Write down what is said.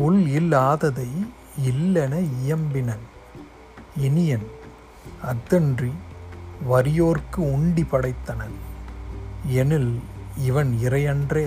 உள் இல்லாததை இல்லென இயம்பினன். இனியன் அத்தன்றி வறியோர்க்கு உண்டி படைத்தனன். எனில் இவன் இறையன்றே.